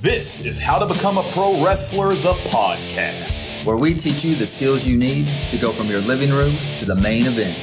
This is How to Become a Pro Wrestler, the podcast. where we teach you the skills you need to go from your living room to the main event.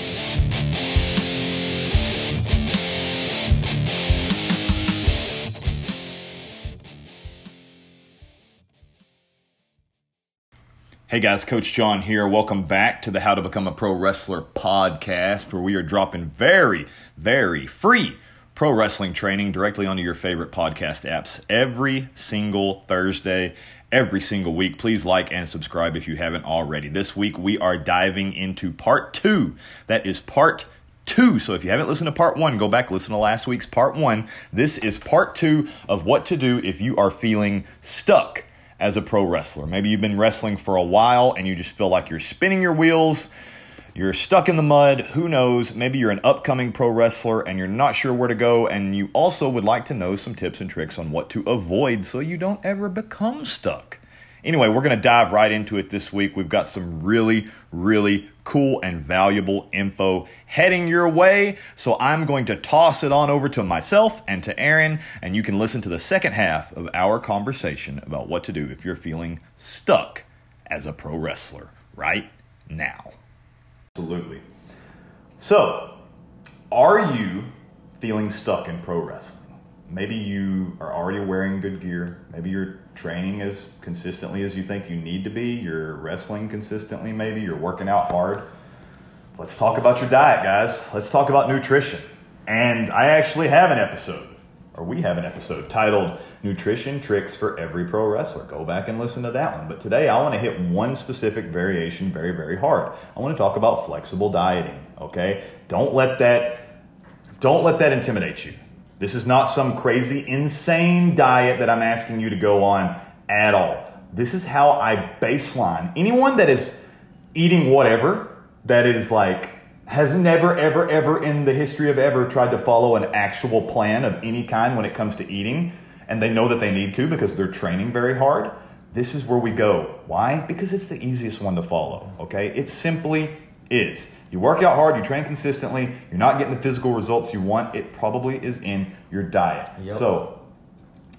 Hey guys, Coach John here. Welcome back to the How to Become a Pro Wrestler podcast, where we are dropping very, very free pro wrestling training directly onto your favorite podcast apps every single Thursday, every single week. Please like and subscribe if you haven't already. This week we are diving into part two. That is part two. So if you haven't listened to part one, go back, listen to last week's part one. This is part two of what to do if you are feeling stuck as a pro wrestler. Maybe you've been wrestling for a while and you just feel like you're spinning your wheels, you're stuck in the mud, who knows? Maybe you're an upcoming pro wrestler and you're not sure where to go, and you also would like to know some tips and tricks on what to avoid so you don't ever become stuck. Anyway, we're going to dive right into it this week. We've got some really, really cool and valuable info heading your way. So I'm going to toss it on over to myself and to Aaron, and you can listen to the second half of our conversation about what to do if you're feeling stuck as a pro wrestler right now. Absolutely. So, are you feeling stuck in pro wrestling? Maybe you are already wearing good gear. Maybe you're training as consistently as you think you need to be. You're wrestling consistently, maybe. You're working out hard. Let's talk about your diet, guys. Let's talk about nutrition. And I actually have an episode, or we have an episode titled Nutrition Tricks for Every Pro Wrestler. Go back and listen to that one. But today I want to hit one specific variation very, very hard. I want to talk about flexible dieting, okay? Don't let that don't let that intimidate you. This is not some crazy, insane diet that I'm asking you to go on at all. This is how I baseline. Anyone that is eating whatever, that is like, has never, ever, ever in the history of ever tried to follow an actual plan of any kind when it comes to eating, and they know that they need to because they're training very hard, this is where we go. Why? Because it's the easiest one to follow, okay? It simply is. You work out hard, you train consistently, you're not getting the physical results you want, it probably is in your diet. Yep. So,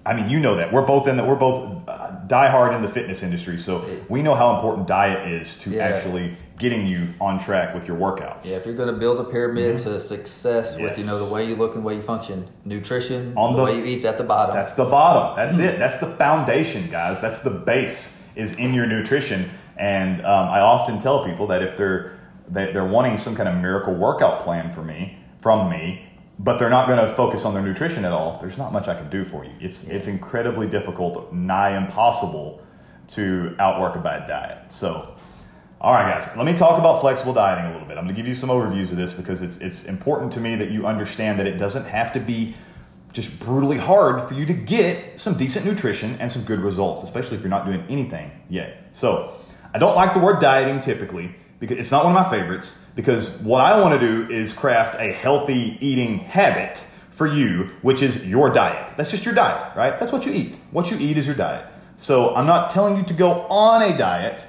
I mean, you know that. We're both in that. We're both uh, die hard in the fitness industry, so we know how important diet is to Yeah. actually getting you on track with your workouts. Yeah, if you're going to build a pyramid to success with you Mm-hmm. Know the way you look and the way you function, nutrition, On the, the- way you eat's at the bottom. That's the bottom. That's it. That's the foundation, guys. That's the base is in your nutrition. And um, I often tell people that if they're they, they're wanting some kind of miracle workout plan for me from me, but they're not going to focus on their nutrition at all. There's not much I can do for you. It's it's incredibly difficult, nigh impossible, to outwork a bad diet. So. All right, guys. Let me talk about flexible dieting a little bit. I'm going to give you some overviews of this because it's it's important to me that you understand that it doesn't have to be just brutally hard for you to get some decent nutrition and some good results, especially if you're not doing anything yet. So, I don't like the word dieting typically because it's not one of my favorites because what I want to do is craft a healthy eating habit for you, which is your diet. That's just your diet, right? That's what you eat. What you eat is your diet. So, I'm not telling you to go on a diet.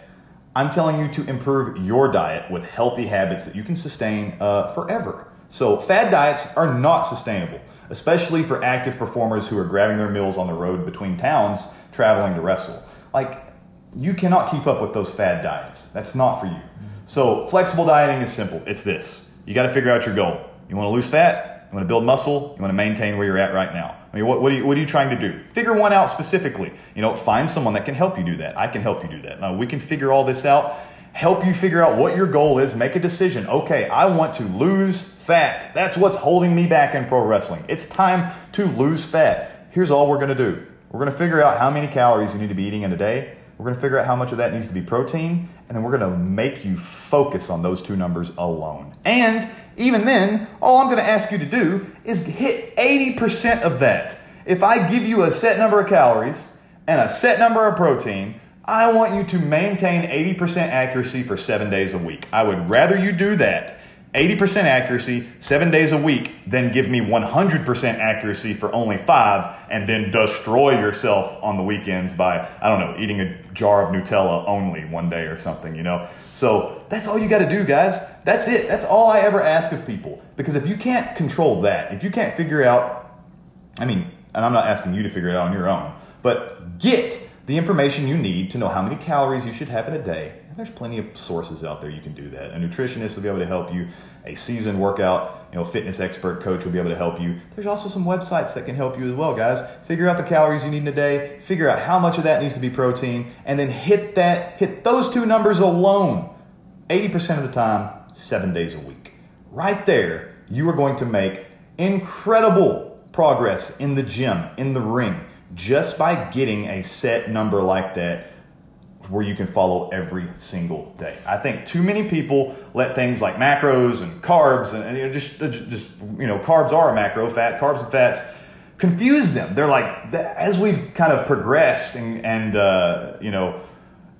I'm telling you to improve your diet with healthy habits that you can sustain uh, forever. So, fad diets are not sustainable, especially for active performers who are grabbing their meals on the road between towns traveling to wrestle. Like, you cannot keep up with those fad diets. That's not for you. So, flexible dieting is simple it's this you got to figure out your goal. You want to lose fat, you want to build muscle, you want to maintain where you're at right now. I mean, what, what, are you, what are you trying to do? Figure one out specifically. You know, find someone that can help you do that. I can help you do that. Now, we can figure all this out, help you figure out what your goal is, make a decision. Okay, I want to lose fat. That's what's holding me back in pro wrestling. It's time to lose fat. Here's all we're going to do we're going to figure out how many calories you need to be eating in a day. We're going to figure out how much of that needs to be protein, and then we're going to make you focus on those two numbers alone. And even then, all I'm going to ask you to do is hit 80% of that. If I give you a set number of calories and a set number of protein, I want you to maintain 80% accuracy for seven days a week. I would rather you do that 80% accuracy seven days a week then give me 100% accuracy for only five and then destroy yourself on the weekends by, I don't know, eating a jar of Nutella only one day or something, you know? So that's all you got to do, guys. That's it. That's all I ever ask of people. Because if you can't control that, if you can't figure out, I mean, and I'm not asking you to figure it out on your own, But get the information you need to know how many calories you should have in a day. There's plenty of sources out there you can do that. A nutritionist will be able to help you. A seasoned workout, you know, fitness expert coach will be able to help you. There's also some websites that can help you as well, guys. Figure out the calories you need in a day, figure out how much of that needs to be protein, and then hit that, hit those two numbers alone 80% of the time, seven days a week. Right there, you are going to make incredible progress in the gym, in the ring, just by getting a set number like that where you can follow every single day. I think too many people let things like macros and carbs and, and you know, just just you know carbs are a macro, fat carbs and fats confuse them. They're like as we've kind of progressed and and uh, you know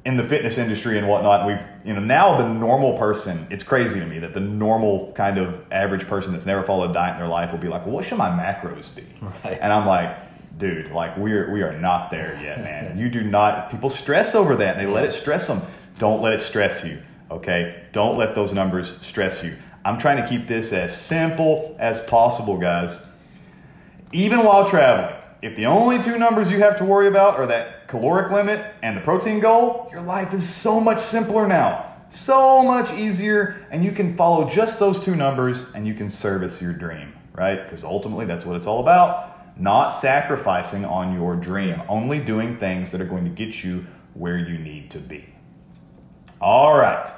in the fitness industry and whatnot, we've you know now the normal person. It's crazy to me that the normal kind of average person that's never followed a diet in their life will be like, "Well, what should my macros be?" Right. And I'm like, dude, like we're we are not there yet, man. you do not. People stress over that. and They let it stress them. Don't let it stress you. Okay. Don't let those numbers stress you. I'm trying to keep this as simple as possible, guys. Even while traveling, if the only two numbers you have to worry about are that caloric limit and the protein goal, your life is so much simpler now. So much easier, and you can follow just those two numbers and you can service your dream, right? Because ultimately, that's what it's all about. Not sacrificing on your dream, only doing things that are going to get you where you need to be. All right,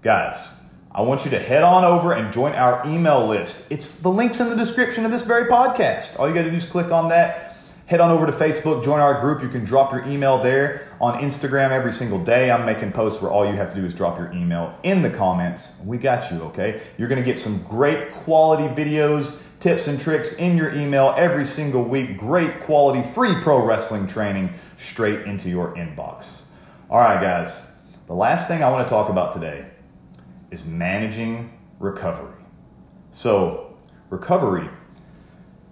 guys, I want you to head on over and join our email list. It's the links in the description of this very podcast. All you got to do is click on that. Head on over to Facebook, join our group. You can drop your email there. On Instagram every single day, I'm making posts where all you have to do is drop your email in the comments. We got you, okay? You're to get some great quality videos, tips, and tricks in your email every single week. Great quality free pro wrestling training straight into your inbox. All right, guys. The last thing I want to talk about today is managing recovery. So, recovery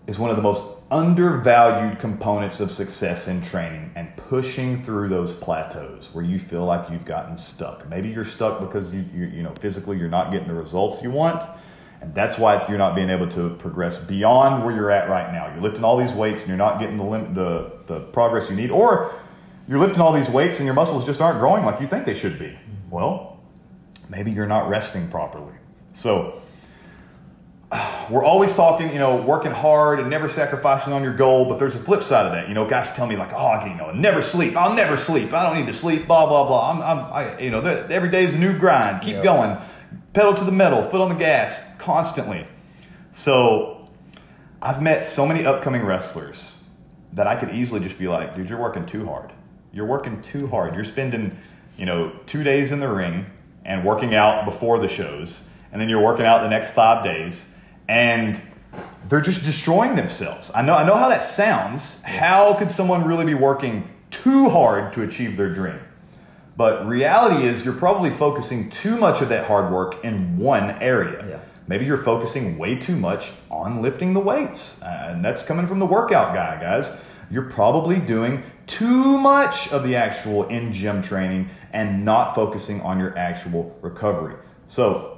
is one of the most undervalued components of success in training and pushing through those plateaus where you feel like you've gotten stuck. Maybe you're stuck because you you, you know physically you're not getting the results you want. And that's why you're not being able to progress beyond where you're at right now. You're lifting all these weights and you're not getting the, lim- the, the progress you need, or you're lifting all these weights and your muscles just aren't growing like you think they should be. Well, maybe you're not resting properly. So, we're always talking, you know, working hard and never sacrificing on your goal, but there's a flip side of that. You know, guys tell me like, oh, you know, never sleep. I'll never sleep. I don't need to sleep. Blah blah blah. I'm, I'm I, you know, every day is a new grind. Keep going. Pedal to the metal. Foot on the gas. Constantly. So, I've met so many upcoming wrestlers that I could easily just be like, dude, you're working too hard. You're working too hard. You're spending, you know, two days in the ring and working out before the shows, and then you're working out the next five days, and they're just destroying themselves. I know, I know how that sounds. How could someone really be working too hard to achieve their dream? But reality is, you're probably focusing too much of that hard work in one area. Yeah. Maybe you're focusing way too much on lifting the weights. Uh, and that's coming from the workout guy, guys. You're probably doing too much of the actual in gym training and not focusing on your actual recovery. So,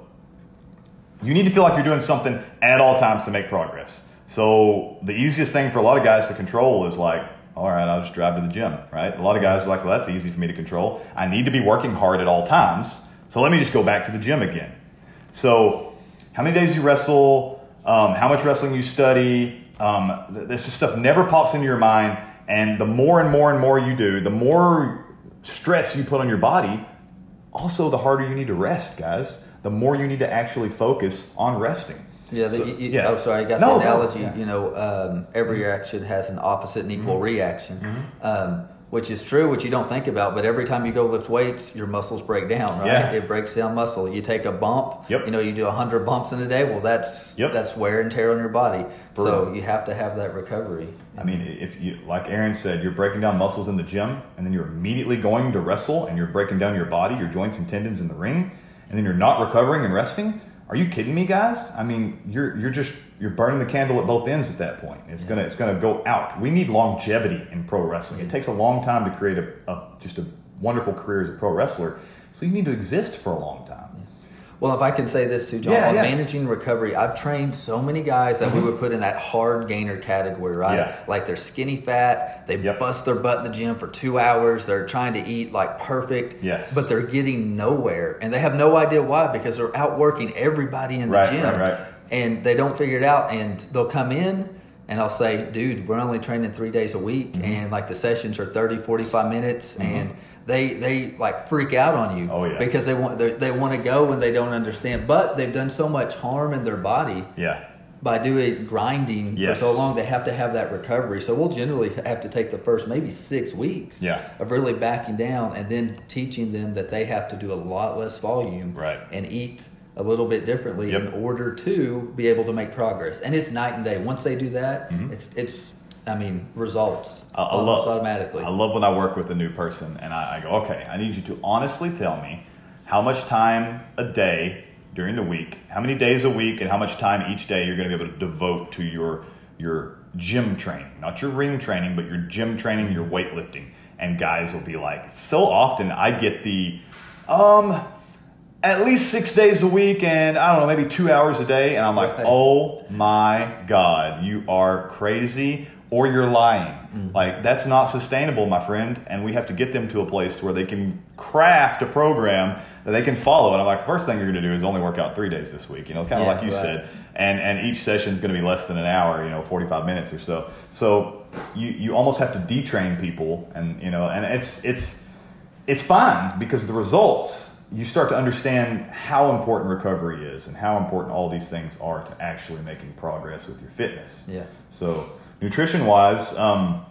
you need to feel like you're doing something at all times to make progress. So, the easiest thing for a lot of guys to control is like, all right, I'll just drive to the gym, right? A lot of guys are like, well, that's easy for me to control. I need to be working hard at all times. So, let me just go back to the gym again. So, how many days you wrestle, um, how much wrestling you study. Um, this stuff never pops into your mind. And the more and more and more you do, the more stress you put on your body, also the harder you need to rest, guys. The more you need to actually focus on resting. Yeah, So- you, you- yeah. oh, sorry, I got No, the analogy. Mm-hmm. You know, um, every action has an opposite and equal reaction, um, which is true, which you don't think about. But every time you go lift weights, your muscles break down, right? Yeah. It breaks down muscle. You take a bump. Yep. You know, you do hundred bumps in a day. Well, that's Yep. that's wear and tear on your body. So Brutal. you have to have that recovery. I mean, if you, like Aaron said, you're breaking down muscles in the gym, and then you're immediately going to wrestle, and you're breaking down your body, your joints and tendons in the ring, and then you're not recovering and resting. Are you kidding me, guys? I mean, you're you're just you're burning the candle at both ends at that point. It's gonna it's gonna go out. We need longevity in pro wrestling. It takes a long time to create a, a just a wonderful career as a pro wrestler. So you need to exist for a long time. Well, if I can say this too, John, Yeah, on yeah. managing recovery, I've trained so many guys that we would put in that hard gainer category, right? Yeah. Like they're skinny fat, they Yep. bust their butt in the gym for two hours, they're trying to eat like perfect, Yes. but they're getting nowhere. And they have no idea why because they're outworking everybody in the Right, gym. right, right. And they don't figure it out. And they'll come in and I'll say, dude, we're only training three days a week. Mm-hmm. And like the sessions are 30, 45 minutes. And they, they like freak out on you Oh, yeah. because they want they, they want to go and they don't understand but they've done so much harm in their body Yeah. by doing grinding Yes. for so long they have to have that recovery so we'll generally have to take the first maybe six weeks Yeah. of really backing down and then teaching them that they have to do a lot less volume Right. and eat a little bit differently Yep. in order to be able to make progress and it's night and day once they do that mm-hmm. it's it's i mean results. I, I almost love automatically I love when I work with a new person and I, I go, okay, I need you to honestly tell me how much time a day during the week, how many days a week, and how much time each day you're going to be able to devote to your your gym training, not your ring training, but your gym training, your weightlifting. And guys will be like, so often I get the, um, at least six days a week and I don't know, maybe two hours a day. And I'm like, oh my God, you are crazy or you're lying. Mm. Like, that's not sustainable, my friend. And we have to get them to a place where they can craft a program that they can follow. And I'm like, first thing you're going to do is only work out three days this week, you know, kind of Yeah, like you right. said. And, and each session is going to be less than an hour, you know, 45 minutes or so. So you, you almost have to detrain people and, you know, and it's, it's, it's fine because the results you start to understand how important recovery is and how important all these things are to actually making progress with your fitness. Yeah. So nutrition wise, um,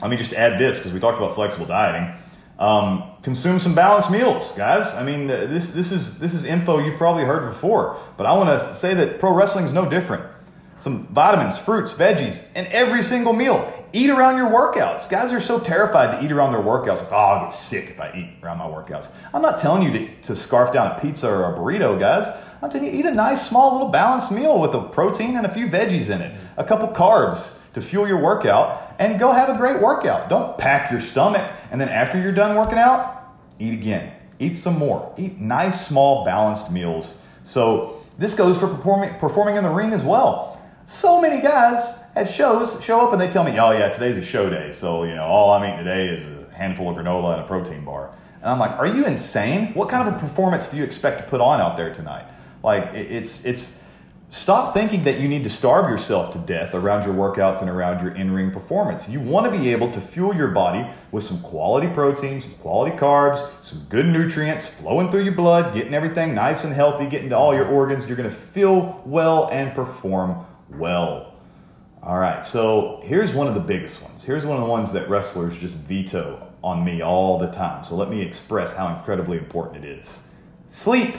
let me just add this because we talked about flexible dieting. Um, consume some balanced meals, guys. I mean, this this is this is info you've probably heard before, but I want to say that pro wrestling is no different. Some vitamins, fruits, veggies in every single meal. Eat around your workouts. Guys are so terrified to eat around their workouts. Like, oh, I'll get sick if I eat around my workouts. I'm not telling you to, to scarf down a pizza or a burrito, guys. I'm telling you, eat a nice, small, little balanced meal with a protein and a few veggies in it, a couple carbs to fuel your workout, and go have a great workout. Don't pack your stomach and then after you're done working out, eat again. Eat some more. Eat nice, small, balanced meals. So this goes for performing performing in the ring as well. So many guys at shows show up and they tell me, "Oh yeah, today's a show day, so you know all I'm eating today is a handful of granola and a protein bar." And I'm like, "Are you insane? What kind of a performance do you expect to put on out there tonight?" Like it- it's it's Stop thinking that you need to starve yourself to death around your workouts and around your in ring performance. You want to be able to fuel your body with some quality protein, some quality carbs, some good nutrients flowing through your blood, getting everything nice and healthy, getting to all your organs. You're going to feel well and perform well. All right, so here's one of the biggest ones. Here's one of the ones that wrestlers just veto on me all the time. So let me express how incredibly important it is sleep.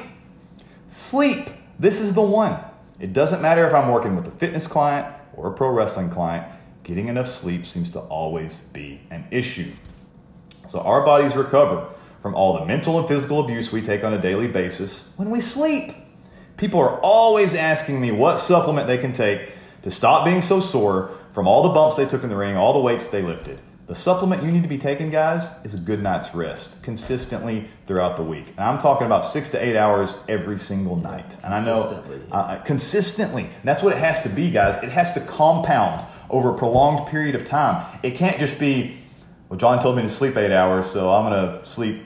Sleep. This is the one. It doesn't matter if I'm working with a fitness client or a pro wrestling client, getting enough sleep seems to always be an issue. So our bodies recover from all the mental and physical abuse we take on a daily basis when we sleep. People are always asking me what supplement they can take to stop being so sore from all the bumps they took in the ring, all the weights they lifted. The supplement you need to be taking, guys, is a good night's rest consistently throughout the week. And I'm talking about six to eight hours every single night. And I know Consistently. uh, consistently. And that's what it has to be, guys. It has to compound over a prolonged period of time. It can't just be, well, John told me to sleep eight hours, so I'm gonna sleep.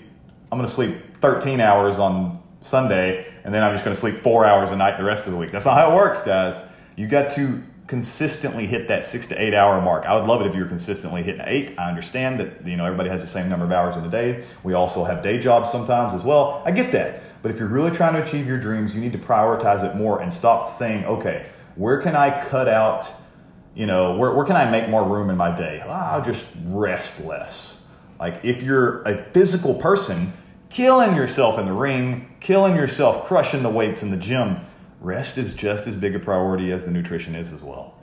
I'm gonna sleep 13 hours on Sunday, and then I'm just gonna sleep four hours a night the rest of the week. That's not how it works, guys. You got to consistently hit that six to eight hour mark. I would love it if you were consistently hitting eight. I understand that you know everybody has the same number of hours in a day. We also have day jobs sometimes as well. I get that. But if you're really trying to achieve your dreams, you need to prioritize it more and stop saying, okay, where can I cut out, you know, where, where can I make more room in my day? Ah, I'll just rest less. Like if you're a physical person, killing yourself in the ring, killing yourself, crushing the weights in the gym, rest is just as big a priority as the nutrition is as well.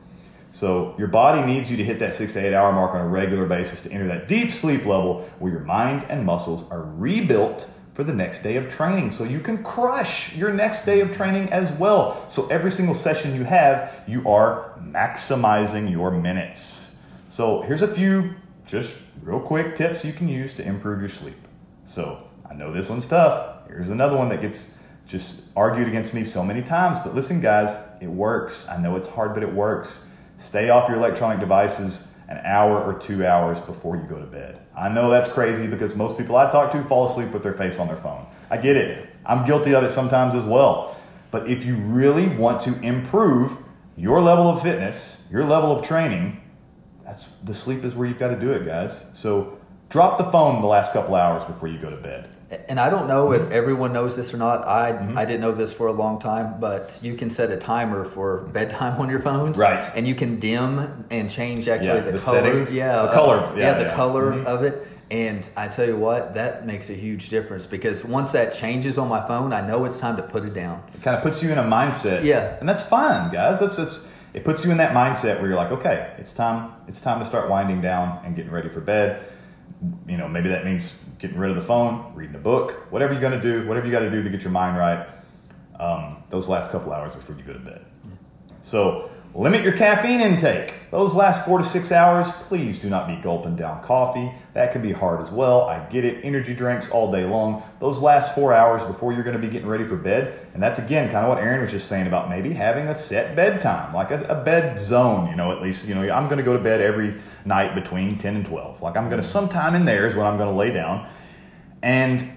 So your body needs you to hit that six to eight hour mark on a regular basis to enter that deep sleep level where your mind and muscles are rebuilt for the next day of training. So you can crush your next day of training as well. So every single session you have, you are maximizing your minutes. So here's a few just real quick tips you can use to improve your sleep. So I know this one's tough. Here's another one that gets just argued against me so many times. But listen, guys, it works. I know it's hard, but it works. Stay off your electronic devices an hour or two hours before you go to bed. I know that's crazy because most people I talk to fall asleep with their face on their phone. I get it. I'm guilty of it sometimes as well. But if you really want to improve your level of fitness, your level of training, that's the sleep is where you've got to do it, guys. So drop the phone the last couple hours before you go to bed. And I don't know if everyone knows this or not. I I didn't know this for a long time, but you can set a timer for bedtime on your phones, Right. And you can dim and change actually Yeah, the, the color, settings. yeah, The uh, color, yeah, yeah, the yeah. color Mhm. of it. And I tell you what, that makes a huge difference because once that changes on my phone, I know it's time to put it down. It kind of puts you in a mindset. Yeah. And that's fine, guys. That's, that's it puts you in that mindset where you're like, okay, it's time it's time to start winding down and getting ready for bed. You know, maybe that means getting rid of the phone, reading a book, whatever you're gonna do, whatever you gotta do to get your mind right, um, those last couple hours before you go to bed. So limit your caffeine intake. Those last four to six hours, please do not be gulping down coffee. That can be hard as well. I get it. Energy drinks all day long. Those last four hours before you're going to be getting ready for bed, and that's again kind of what Aaron was just saying about maybe having a set bedtime, like a, a bed zone. You know, at least you know I'm going to go to bed every night between 10 and 12. Like I'm going to sometime in there is when I'm going to lay down, and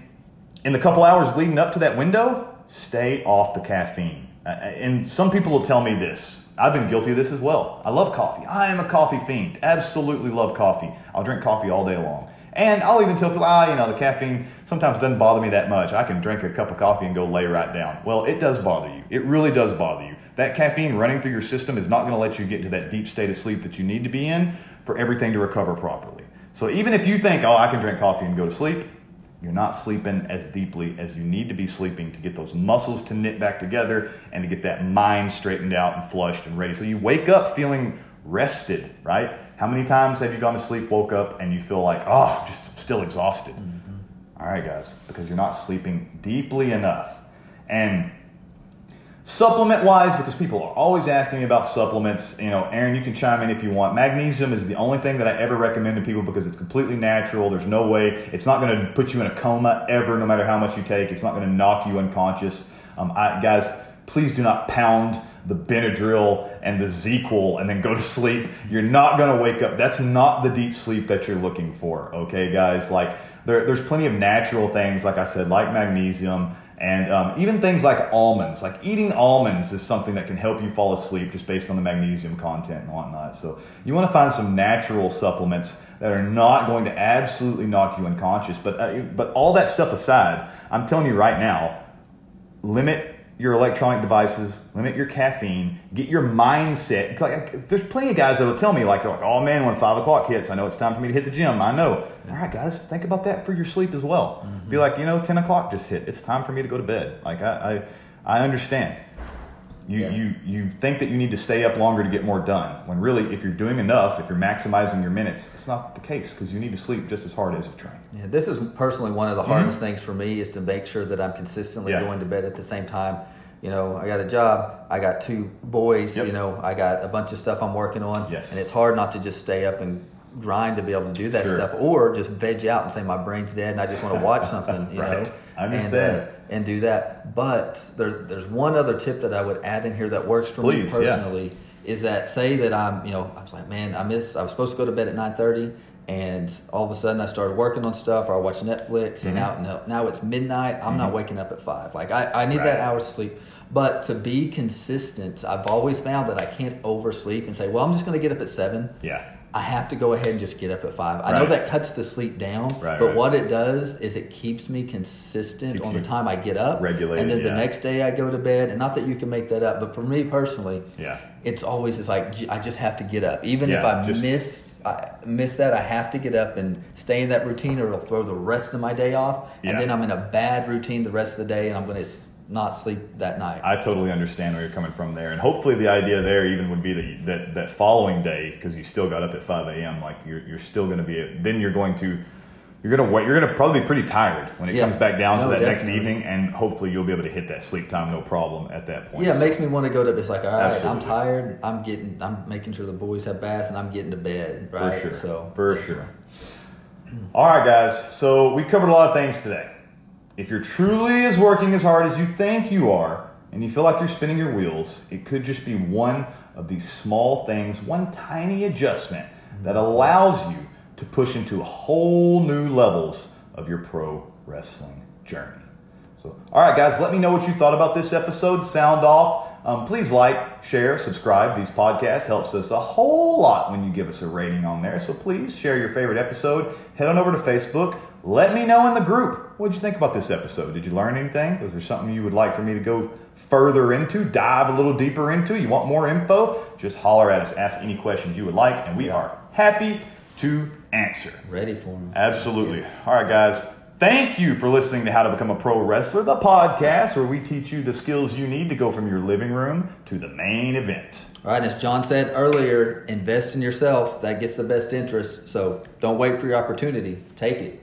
in the couple hours leading up to that window, stay off the caffeine. Uh, and some people will tell me this. I've been guilty of this as well. I love coffee. I am a coffee fiend. Absolutely love coffee. I'll drink coffee all day long. And I'll even tell people, ah, you know, the caffeine sometimes doesn't bother me that much. I can drink a cup of coffee and go lay right down. Well, it does bother you. It really does bother you. That caffeine running through your system is not going to let you get into that deep state of sleep that you need to be in for everything to recover properly. So even if you think, oh, I can drink coffee and go to sleep, you're not sleeping as deeply as you need to be sleeping to get those muscles to knit back together and to get that mind straightened out and flushed and ready. So you wake up feeling rested, right? How many times have you gone to sleep, woke up, and you feel like, oh, I'm just still exhausted? Mm-hmm. All right, guys, because you're not sleeping deeply enough. And supplement wise, because people are always asking me about supplements, you know, Aaron, you can chime in if you want. Magnesium is the only thing that I ever recommend to people because it's completely natural. There's no way, it's not going to put you in a coma ever, no matter how much you take. It's not going to knock you unconscious. Um, I, guys, please do not pound the Benadryl and the ZzzQuil and then go to sleep. You're not going to wake up. That's not the deep sleep that you're looking for, okay, guys? Like, there, there's plenty of natural things, like I said, like magnesium. And um, even things like almonds, like eating almonds is something that can help you fall asleep just based on the magnesium content and whatnot. So you want to find some natural supplements that are not going to absolutely knock you unconscious. But uh, but all that stuff aside, I'm telling you right now, limit your electronic devices, limit your caffeine, get your mindset. Like, there's plenty of guys that'll tell me, like, they're like, oh man, when five o'clock hits, I know it's time for me to hit the gym. I know. All right, guys, think about that for your sleep as well. Be mm-hmm. like, you know, 10 o'clock just hit. It's time for me to go to bed. Like, I, I, I understand. You, Yeah. you, you think that you need to stay up longer to get more done, when really, if you're doing enough, if you're maximizing your minutes, it's not the case because you need to sleep just as hard as you train. Yeah, this is personally one of the hardest things for me is to make sure that I'm consistently Mm-hmm. Yeah. going to bed at the same time. You know, I got a job, I got two boys, Yep. you know, I got a bunch of stuff I'm working on. Yes. And it's hard not to just stay up and grind to be able to do that Sure. stuff or just veg out and say my brain's dead and I just want to watch something, you Right. know. I And, understand. uh, and do that. But there, there's one other tip that I would add in here that works for Please, me yeah. personally is that say that I'm, you know, I was like, man, I miss, I was supposed to go to bed at 9.30 and all of a sudden I started working on stuff or I watched Netflix and now, now, now it's midnight. I'm not waking up at five. Like I, I need Mm-hmm. Right. that hour's sleep. But to be consistent, I've always found that I can't oversleep and say, well, I'm just going to get up at seven. Yeah. I have to go ahead and just get up at five. I know that cuts the sleep down, Right, but right. what it does is it keeps me consistent Keeps on the time I get up, regulated, and then yeah. the next day I go to bed. And not that you can make that up, but for me personally, Yeah. it's always it's like I just have to get up, even if I just- miss I miss that. I have to get up and stay in that routine, or it'll throw the rest of my day off, Yeah. and then I'm in a bad routine the rest of the day, and I'm going to not sleep that night. I totally understand where you're coming from there, and hopefully the idea there even would be that that, that following day, because you still got up at 5 a.m. Like you're, you're still going to be then you're going to you're going to wait. You're going to probably be pretty tired when it Yeah. comes back down to No, that next evening, and hopefully you'll be able to hit that sleep time no problem at that point. yeah, it makes me want to go to. It's like, all right, Absolutely. I'm tired. I'm getting. I'm making sure the boys have baths, and I'm getting to bed. Right. For sure. So For sure. All right, guys. So we covered a lot of things today. If you're truly as working as hard as you think you are, and you feel like you're spinning your wheels, it could just be one of these small things, one tiny adjustment that allows you to push into whole new levels of your pro wrestling journey. So, all right, guys, let me know what you thought about this episode. Sound off. Um, please like, share, subscribe. These podcasts helps us a whole lot when you give us a rating on there. So please share your favorite episode. Head on over to Facebook. Let me know in the group what did you think about this episode. Did you learn anything? Was there something you would like for me to go further into, dive a little deeper into? You want more info? Just holler at us. Ask any questions you would like, and we are happy to answer. Ready for them. Absolutely. All right, guys. Thank you for listening to How to Become a Pro Wrestler, the podcast where we teach you the skills you need to go from your living room to the main event. All right, as John said earlier, invest in yourself. That gets the best interest. So don't wait for your opportunity. Take it.